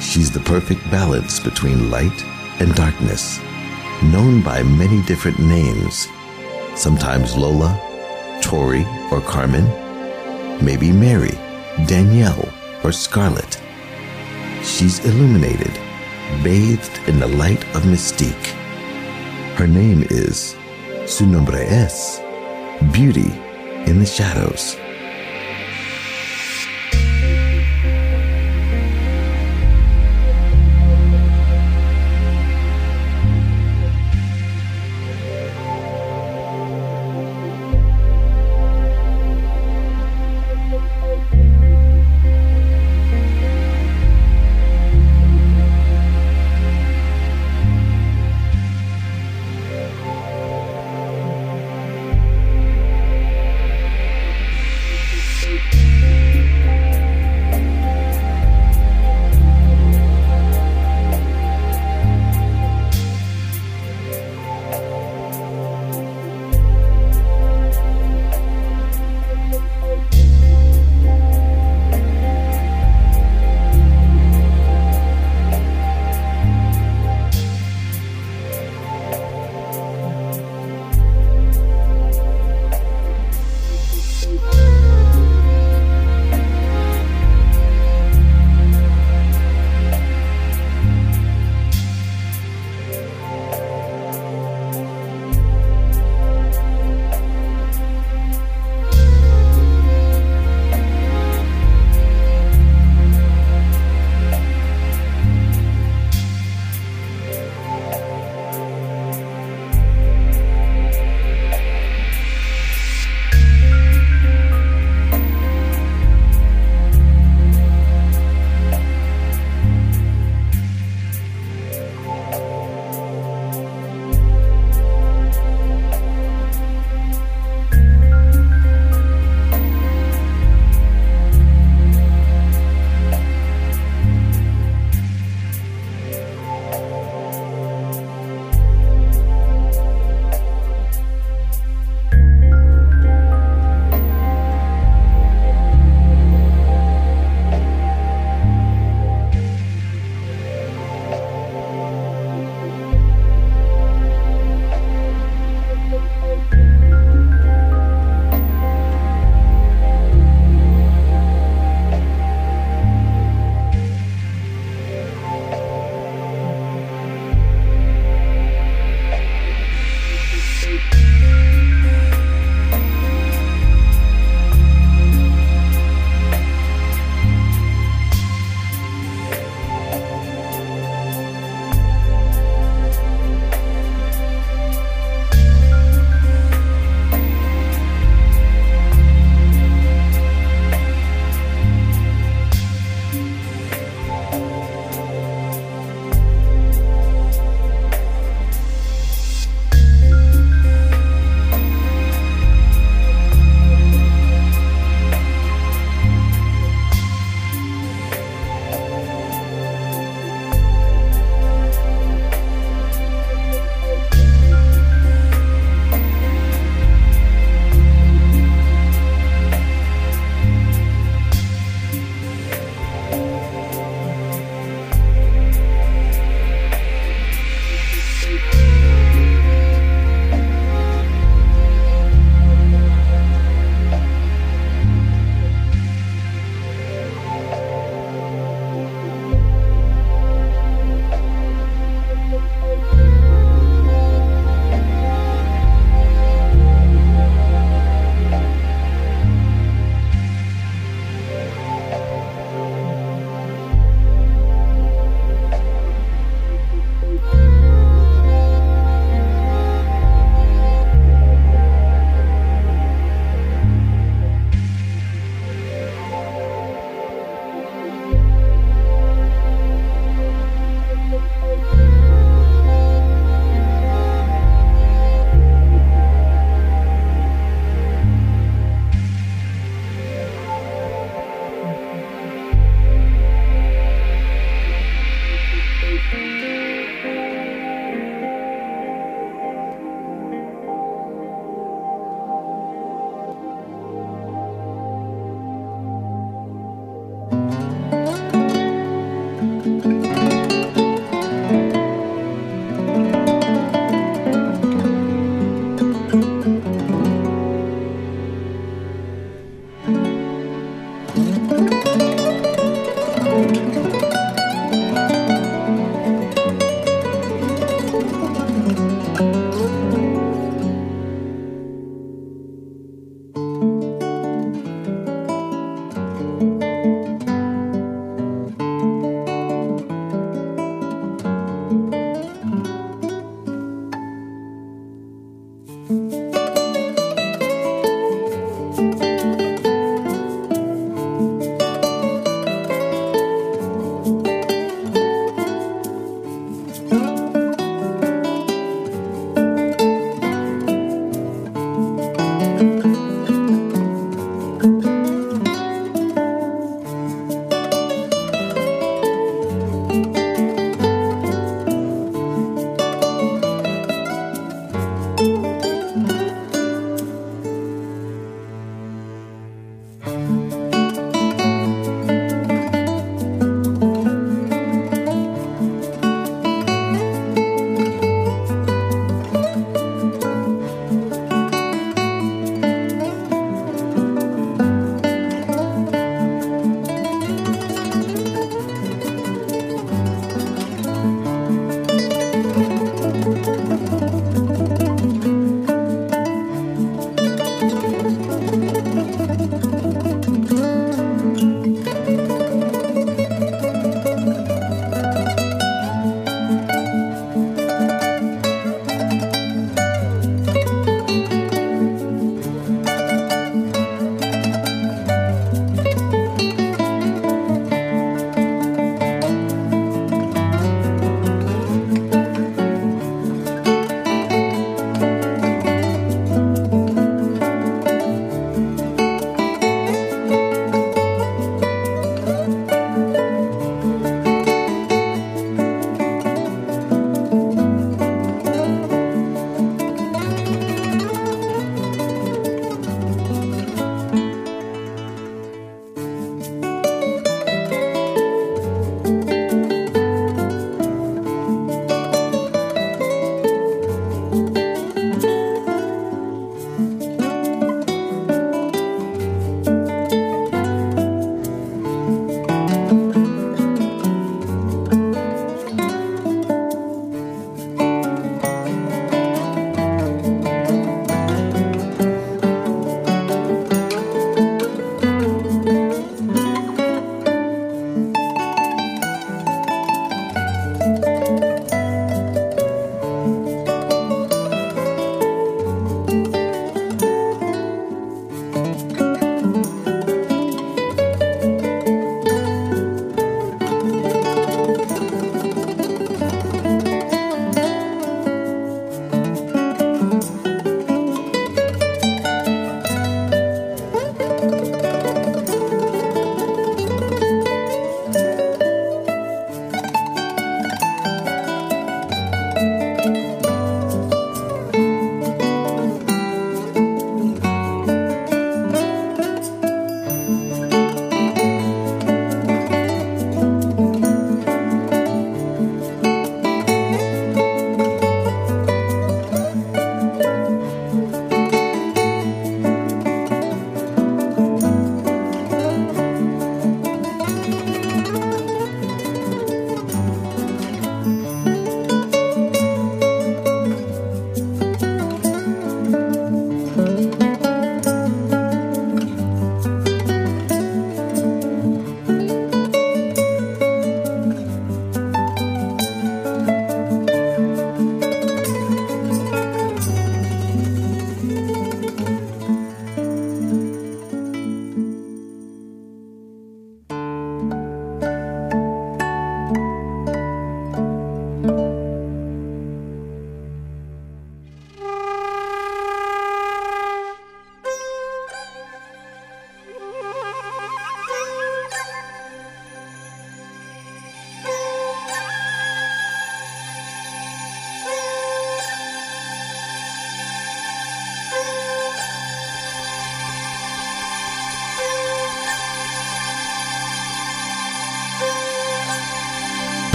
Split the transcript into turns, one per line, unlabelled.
She's the perfect balance between light and darkness, known by many different names, sometimes Lola, Tori, or Carmen, maybe Mary, Danielle, or Scarlet. She's illuminated, bathed in the light of mystique. Her name is, su nombre es, Beauty in the Shadows.